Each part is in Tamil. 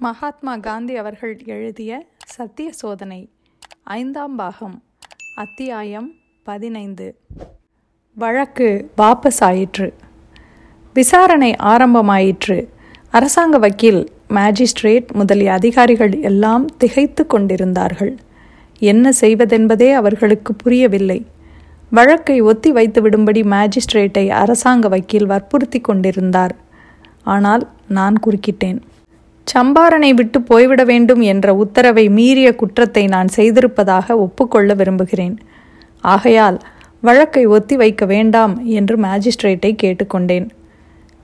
மகாத்மா காந்தி அவர்கள் எழுதிய சத்திய சோதனை ஐந்தாம் பாகம் அத்தியாயம் பதினைந்து. வழக்கு வாபஸ் ஆயிற்று விசாரணை ஆரம்பமாயிற்று. அரசாங்க வக்கீல் மேஜிஸ்ட்ரேட் முதலிய அதிகாரிகள் எல்லாம் திகைத்து கொண்டிருந்தார்கள். என்ன செய்வதென்பதே அவர்களுக்கு புரியவில்லை. வழக்கை ஒத்தி வைத்து விடும்படி மேஜிஸ்ட்ரேட்டை அரசாங்க வக்கீல் வற்புறுத்தி கொண்டிருந்தார். ஆனால் நான் குறுக்கிட்டேன். சம்பாரனை விட்டு போய்விட வேண்டும் என்ற உத்தரவை மீறிய குற்றத்தை நான் செய்திருப்பதாக ஒப்புக்கொள்ள விரும்புகிறேன். ஆகையால் வழக்கை ஒத்தி வைக்க வேண்டாம் என்று மேஜிஸ்ட்ரேட்டை கேட்டுக்கொண்டேன்.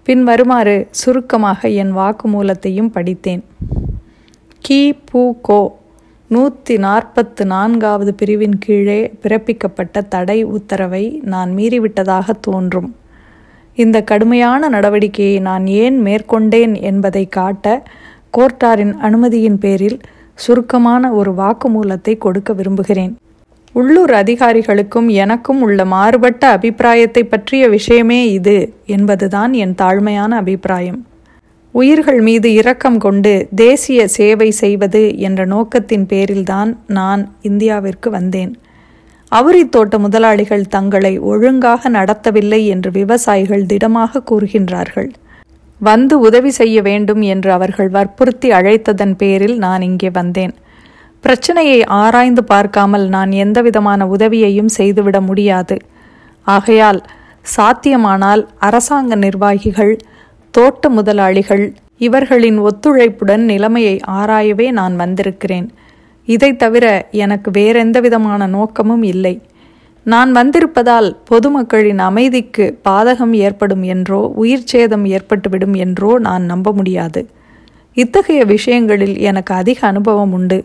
பின் வருமாறு சுருக்கமாக என் வாக்குமூலத்தையும் படித்தேன். கி. பூ. கோ. நூற்றி நாற்பத்து நான்காவது பிரிவின் கீழே பிறப்பிக்கப்பட்ட தடை உத்தரவை நான் மீறிவிட்டதாக தோன்றும். இந்த கடுமையான நடவடிக்கையை நான் ஏன் மேற்கொண்டேன் என்பதை காட்ட கோர்ட்டாரின் அனுமதியின் பேரில் சுருக்கமான ஒரு வாக்குமூலத்தை கொடுக்க விரும்புகிறேன். உள்ளூர் அதிகாரிகளுக்கும் எனக்கும் உள்ள மாறுபட்ட அபிப்பிராயத்தை பற்றிய விஷயமே இது என்பதுதான் என் தாழ்மையான அபிப்பிராயம். உயிர்கள் மீது இரக்கம் கொண்டு தேசிய சேவை செய்வது என்ற நோக்கத்தின் பேரில்தான் நான் இந்தியாவிற்கு வந்தேன். அவுரி தோட்ட முதலாளிகள் தங்களை ஒழுங்காக நடத்தவில்லை என்று விவசாயிகள் திடமாக கூறுகின்றார்கள். வந்து உதவி செய்ய வேண்டும் என்று அவர்கள் வற்புறுத்தி அழைத்ததன் பேரில் நான் இங்கே வந்தேன். பிரச்சனையை ஆராய்ந்து பார்க்காமல் நான் எந்தவிதமான உதவியையும் செய்துவிட முடியாது. ஆகையால் சாத்தியமானால் அரசாங்க நிர்வாகிகள் தோட்ட முதலாளிகள் இவர்களின் ஒத்துழைப்புடன் நிலைமையை ஆராயவே நான் வந்திருக்கிறேன். இதை தவிர எனக்கு வேறெந்த விதமான நோக்கமும் இல்லை. நான் வந்திருப்பதால் பொதுமக்களின் அமைதிக்கு பாதகம் ஏற்படும் என்றோ உயிர் சேதம் ஏற்பட்டுவிடும் என்றோ நான் நம்ப முடியாது. இத்தகைய விஷயங்களில் எனக்கு அதிக அனுபவம் உண்டு.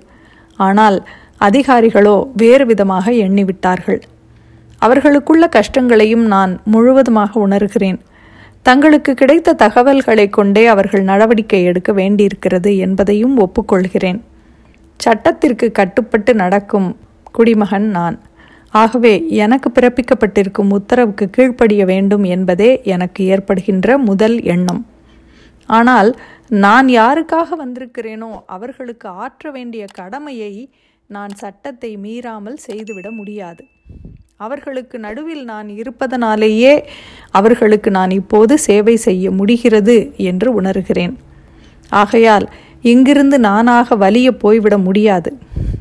ஆனால் அதிகாரிகளோ வேறு விதமாக எண்ணிவிட்டார்கள். அவர்களுக்குள்ள கஷ்டங்களையும் நான் முழுவதுமாக உணர்கிறேன். தங்களுக்கு கிடைத்த தகவல்களை கொண்டே அவர்கள் நடவடிக்கை எடுக்க வேண்டியிருக்கிறது என்பதையும் ஒப்புக்கொள்கிறேன். சட்டத்திற்கு கட்டுப்பட்டு நடக்கும் குடிமகன் நான். ஆகவே எனக்கு பிறப்பிக்கப்பட்டிருக்கும் உத்தரவுக்கு கீழ்ப்படிய வேண்டும் என்பதே எனக்கு ஏற்படுகின்ற முதல் எண்ணம். ஆனால் நான் யாருக்காக வந்திருக்கிறேனோ அவர்களுக்கு ஆற்ற வேண்டிய கடமையை நான் சட்டத்தை மீறாமல் செய்துவிட முடியாது. அவர்களுக்கு நடுவில் நான் இருப்பதனாலேயே அவர்களுக்கு நான் இப்போது சேவை செய்ய முடிகிறது என்று உணர்கிறேன். ஆகையால் இங்கிருந்து நானாக வலிய போய்விட முடியாது.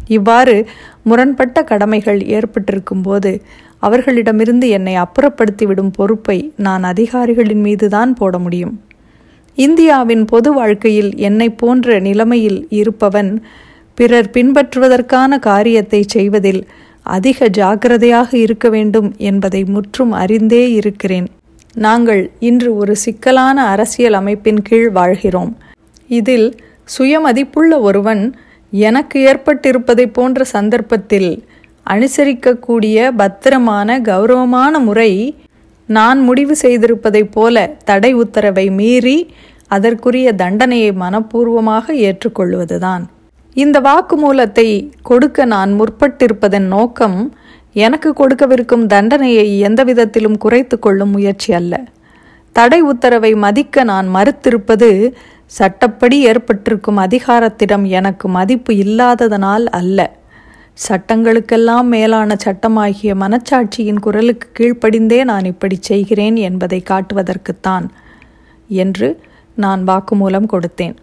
இவ்வாறு முரண்பட்ட கடமைகள் ஏற்பட்டிருக்கும் போது அவர்களிடமிருந்து என்னை அப்புறப்படுத்திவிடும் பொறுப்பை நான் அதிகாரிகளின் மீதுதான் போட முடியும். இந்தியாவின் பொது வாழ்க்கையில் என்னை போன்ற நிலைமையில் இருப்பவன் பிறர் பின்பற்றுவதற்கான காரியத்தை செய்வதில் அதிக ஜாக்கிரதையாக இருக்க வேண்டும் என்பதை முற்றும் அறிந்தே இருக்கிறேன். நாங்கள் இன்று ஒரு சிக்கலான அரசியல் அமைப்பின் கீழ் வாழ்கிறோம். இதில் சுயமதிப்புள்ள ஒருவன் எனக்கு ஏற்பட்டிருப்பதை போன்ற சந்தர்ப்பத்தில் அனுசரிக்கக்கூடிய பத்திரமான கௌரவமான முறை நான் முடிவு செய்திருப்பதைப் போல தடை உத்தரவை மீறி அதற்குரிய தண்டனையை மனப்பூர்வமாக ஏற்றுக்கொள்வதுதான். இந்த வாக்குமூலத்தை கொடுக்க நான் முற்பட்டிருப்பதன் நோக்கம் எனக்கு கொடுக்கவிருக்கும் தண்டனையை எந்த விதத்திலும் குறைத்து கொள்ளும் முயற்சி அல்ல. தடை உத்தரவை மதிக்க நான் மறுத்திருப்பது சட்டப்படி ஏற்பட்டிருக்கும் அதிகாரத்திடம் எனக்கு மதிப்பு இல்லாததனால் அல்ல. சட்டங்களுக்கெல்லாம் மேலான சட்டமாகிய மனச்சாட்சியின் குரலுக்கு கீழ்ப்படிந்தே நான் இப்படி செய்கிறேன் என்பதை காட்டுவதற்குத்தான் என்று நான் வாக்குமூலம் கொடுத்தேன்.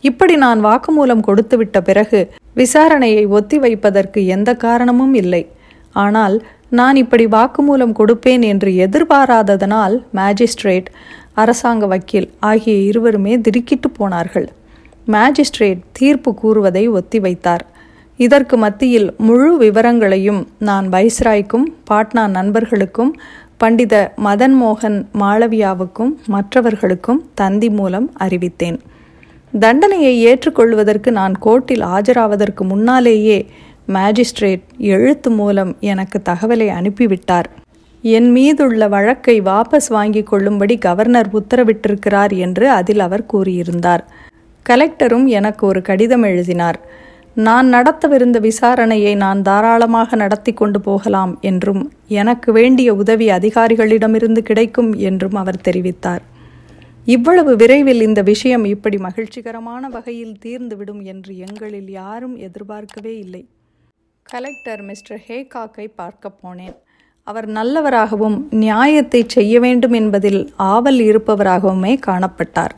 இப்படி நான் வாக்குமூலம் கொடுத்துவிட்ட பிறகு விசாரணையை ஒத்தி வைப்பதற்கு எந்த காரணமும் இல்லை. ஆனால் நான் இப்படி வாக்குமூலம் கொடுப்பேன் என்று எதிர்பாராததனால் மேஜிஸ்ட்ரேட் அரசாங்க வக்கீல் ஆகிய இருவருமே திடுக்கிட்டு போனார்கள். மேஜிஸ்ட்ரேட் தீர்ப்பு கூறுவதை ஒத்திவைத்தார் இதற்கு மத்தியில் முழு விவரங்களையும் நான் வைஸ்ராய்க்கும் பாட்னா நண்பர்களுக்கும் பண்டித மதன் மோகன் மாளவியாவுக்கும் மற்றவர்களுக்கும் தந்தி மூலம் அறிவித்தேன். தண்டனையை ஏற்றுக்கொள்வதற்கு நான் கோர்ட்டில் ஆஜராவதற்கு முன்னாலேயே மேஜிஸ்ட்ரேட் எழுத்து மூலம் எனக்கு தகவலை அனுப்பிவிட்டார். என் மீதுள்ள வழக்கை வாபஸ் வாங்கிக் கொள்ளும்படி கவர்னர் உத்தரவிட்டிருக்கிறார் என்று அதில் அவர் கூறியிருந்தார். கலெக்டரும் எனக்கு ஒரு கடிதம் எழுதினார். நான் நடத்தவிருந்த விசாரணையை நான் தாராளமாக நடத்தி கொண்டு போகலாம் என்றும் எனக்கு வேண்டிய உதவி அதிகாரிகளிடமிருந்து கிடைக்கும் என்றும் அவர் தெரிவித்தார். இவ்வளவு விரைவில் இந்த விஷயம் இப்படி மகிழ்ச்சிகரமான வகையில் தீர்ந்துவிடும் என்று எங்களில் யாரும் எதிர்பார்க்கவே இல்லை. கலெக்டர் மிஸ்டர் ஹேகாக்கை பார்க்க போனேன். அவர் நல்லவராகவும் நியாயத்தை செய்ய வேண்டும் என்பதில் ஆவல் இருப்பவராகவுமே காணப்பட்டார்.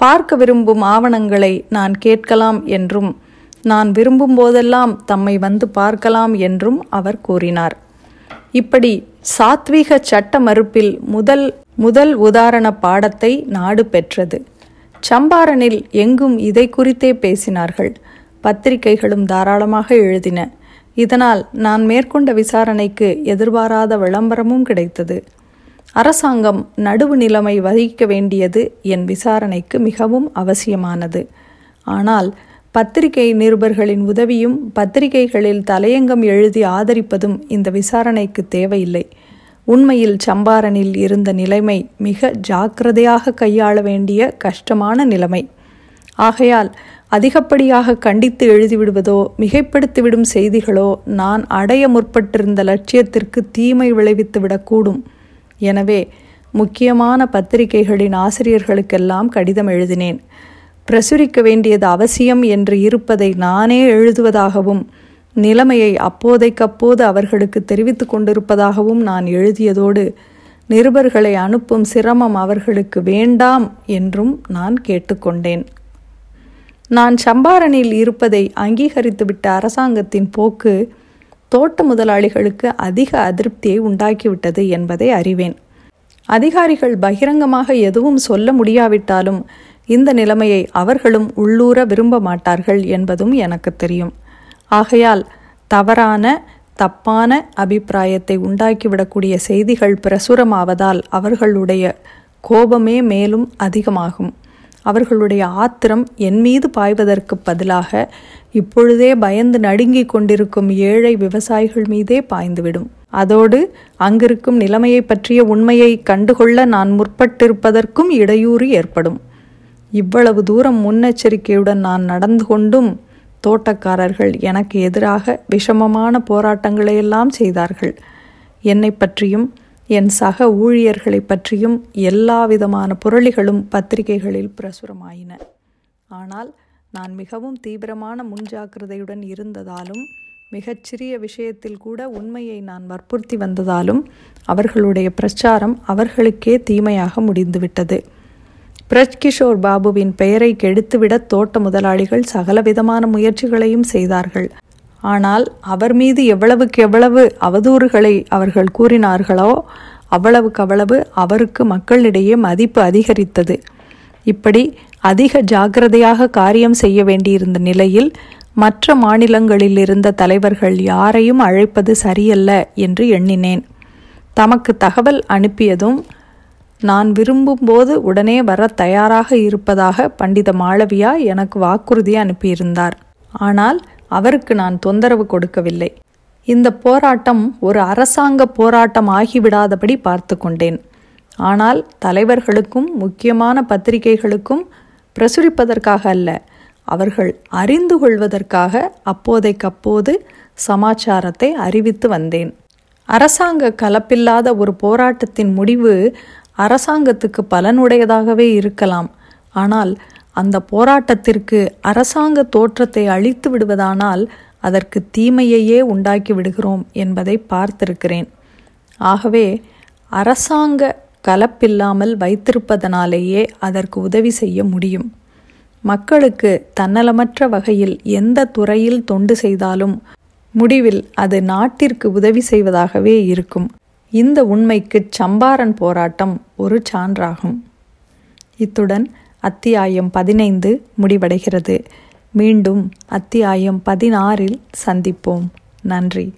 பார்க்க விரும்பும் ஆவணங்களை நான் கேட்கலாம் என்றும் நான் விரும்பும் போதெல்லாம் தம்மை வந்து பார்க்கலாம் என்றும் அவர் கூறினார். இப்படி சாத்வீக சட்ட மறுப்பில் முதல் முதல் உதாரண பாடத்தை நாடு பெற்றது. சம்பாரனில் எங்கும் இதை குறித்தே பேசினார்கள். பத்திரிகைகளும் தாராளமாக எழுதின. இதனால் நான் மேற்கொண்ட விசாரணைக்கு எதிர்பாராத விளம்பரமும் கிடைத்தது. அரசாங்கம் நடுவு நிலைமை வகிக்க வேண்டியது என் விசாரணைக்கு மிகவும் அவசியமானது. ஆனால் பத்திரிகை நிருபர்களின் உதவியும் பத்திரிகைகளில் தலையங்கம் எழுதி ஆதரிப்பதும் இந்த விசாரணைக்கு தேவையில்லை. உண்மையில் சம்பாரனில் இருந்த நிலைமை மிக ஜாக்கிரதையாக கையாள வேண்டிய கஷ்டமான நிலைமை. ஆகையால் அதிகப்படியாக கண்டித்து எழுதிவிடுவதோ மிகைப்படுத்திவிடும் செய்திகளோ நான் அடைய முற்பட்டிருந்த லட்சியத்திற்கு தீமை விளைவித்துவிடக்கூடும் எனவே முக்கியமான பத்திரிகைகளின் ஆசிரியர்களுக்கெல்லாம் கடிதம் எழுதினேன். பிரசுரிக்க வேண்டியது அவசியம் என்று இருப்பதை நானே எழுதுவதாகவும் நிலைமையை அப்போதைக்கப்போது அவர்களுக்கு தெரிவித்து கொண்டிருப்பதாகவும் நான் எழுதியதோடு நிருபர்களை அனுப்பும் சிரமம் அவர்களுக்கு வேண்டாம் என்றும் நான் கேட்டுக்கொண்டேன். நான் சம்பாரனில் இருப்பதை அங்கீகரித்துவிட்ட அரசாங்கத்தின் போக்கு தோட்ட முதலாளிகளுக்கு அதிக அதிருப்தியை உண்டாக்கிவிட்டது என்பதை அறிவேன். அதிகாரிகள் பகிரங்கமாக எதுவும் சொல்ல முடியாவிட்டாலும் இந்த நிலைமையை அவர்களும் உள்ளூர விரும்ப மாட்டார்கள் என்பதும் எனக்கு தெரியும். ஆகையால் தவறான தப்பான அபிப்பிராயத்தை உண்டாக்கிவிடக்கூடிய செய்திகள் பிரசுரமாவதால் அவர்களுடைய கோபமே மேலும் அதிகமாகும். அவர்களுடைய ஆத்திரம் என் மீது பாய்வதற்கு பதிலாக இப்பொழுதே பயந்து நடுங்கிக் கொண்டிருக்கும் ஏழை விவசாயிகள் மீதே பாய்ந்துவிடும். அதோடு அங்கிருக்கும் நிலைமையை பற்றிய உண்மையை கண்டுகொள்ள நான் முற்பட்டிருப்பதற்கும் இடையூறு ஏற்படும். இவ்வளவு தூரம் முன்னெச்சரிக்கையுடன் நான் நடந்து கொண்டும் தோட்டக்காரர்கள் எனக்கு எதிராக விஷமமான போராட்டங்களையெல்லாம் செய்தார்கள். என்னை பற்றியும் என் சக ஊழியர்களை பற்றியும் எல்லா விதமான புரளிகளும் பத்திரிகைகளில் பிரசுரமாயின. ஆனால் நான் மிகவும் தீவிரமான முன்ஜாக்கிரதையுடன் இருந்ததாலும் மிகச்சிறிய விஷயத்தில் கூட உண்மையை நான் வற்புறுத்தி வந்ததாலும் அவர்களுடைய பிரச்சாரம் அவர்களுக்கே தீமையாக முடிந்துவிட்டது. பிரஜ்கிஷோர் பாபுவின் பெயரை கெடுத்துவிட தோட்ட முதலாளிகள் சகலவிதமான முயற்சிகளையும் செய்தார்கள். ஆனால் அவர் மீது எவ்வளவுக்கு எவ்வளவு அவதூறுகளை அவர்கள் கூறினார்களோ அவ்வளவுக்கு அவ்வளவு அவருக்கு மக்களிடையே மதிப்பு அதிகரித்தது. இப்படி அதிக ஜாக்கிரதையாக காரியம் செய்ய வேண்டியிருந்த நிலையில் மற்ற மாநிலங்களில் இருந்த தலைவர்கள் யாரையும் அழைப்பது சரியல்ல என்று எண்ணினேன். தமக்கு தகவல் அனுப்பியதும் நான் விரும்பும்போது உடனே வர தயாராக இருப்பதாக பண்டித மாளவியா எனக்கு வாக்குறுதி அனுப்பியிருந்தார். ஆனால் அவருக்கு நான் தொந்தரவு கொடுக்கவில்லை. இந்த போராட்டம் ஒரு அரசாங்க போராட்டம் ஆகிவிடாதபடி பார்த்து கொண்டேன். ஆனால் தலைவர்களுக்கும் முக்கியமான பத்திரிகைகளுக்கும் பிரசுரிப்பதற்காக அல்ல அவர்கள் அறிந்து கொள்வதற்காக அப்போதைக்கப்போது சமாச்சாரத்தை அறிவித்து வந்தேன். அரசாங்க கலப்பில்லாத ஒரு போராட்டத்தின் முடிவு அரசாங்கத்துக்கு பலனுடையதாகவே இருக்கலாம். ஆனால் அந்த போராட்டத்திற்கு அரசாங்க தோற்றத்தை அழித்து விடுவதானால் அதற்கு தீமையையே உண்டாக்கி விடுகிறோம் என்பதை பார்த்திருக்கிறேன். ஆகவே அரசாங்க கலப்பில்லாமல் வைத்திருப்பதனாலேயே அதற்கு உதவி செய்ய முடியும். மக்களுக்கு தன்னலமற்ற வகையில் எந்த துறையில் தொண்டு செய்தாலும் முடிவில் அது நாட்டிற்கு உதவி செய்வதாகவே இருக்கும். இந்த உண்மைக்கு சம்பாரன் போராட்டம் ஒரு சான்றாகும். இத்துடன் அத்தியாயம் பதினைந்து முடிவடைகிறது. மீண்டும் அத்தியாயம் பதினாறில் சந்திப்போம். நன்றி.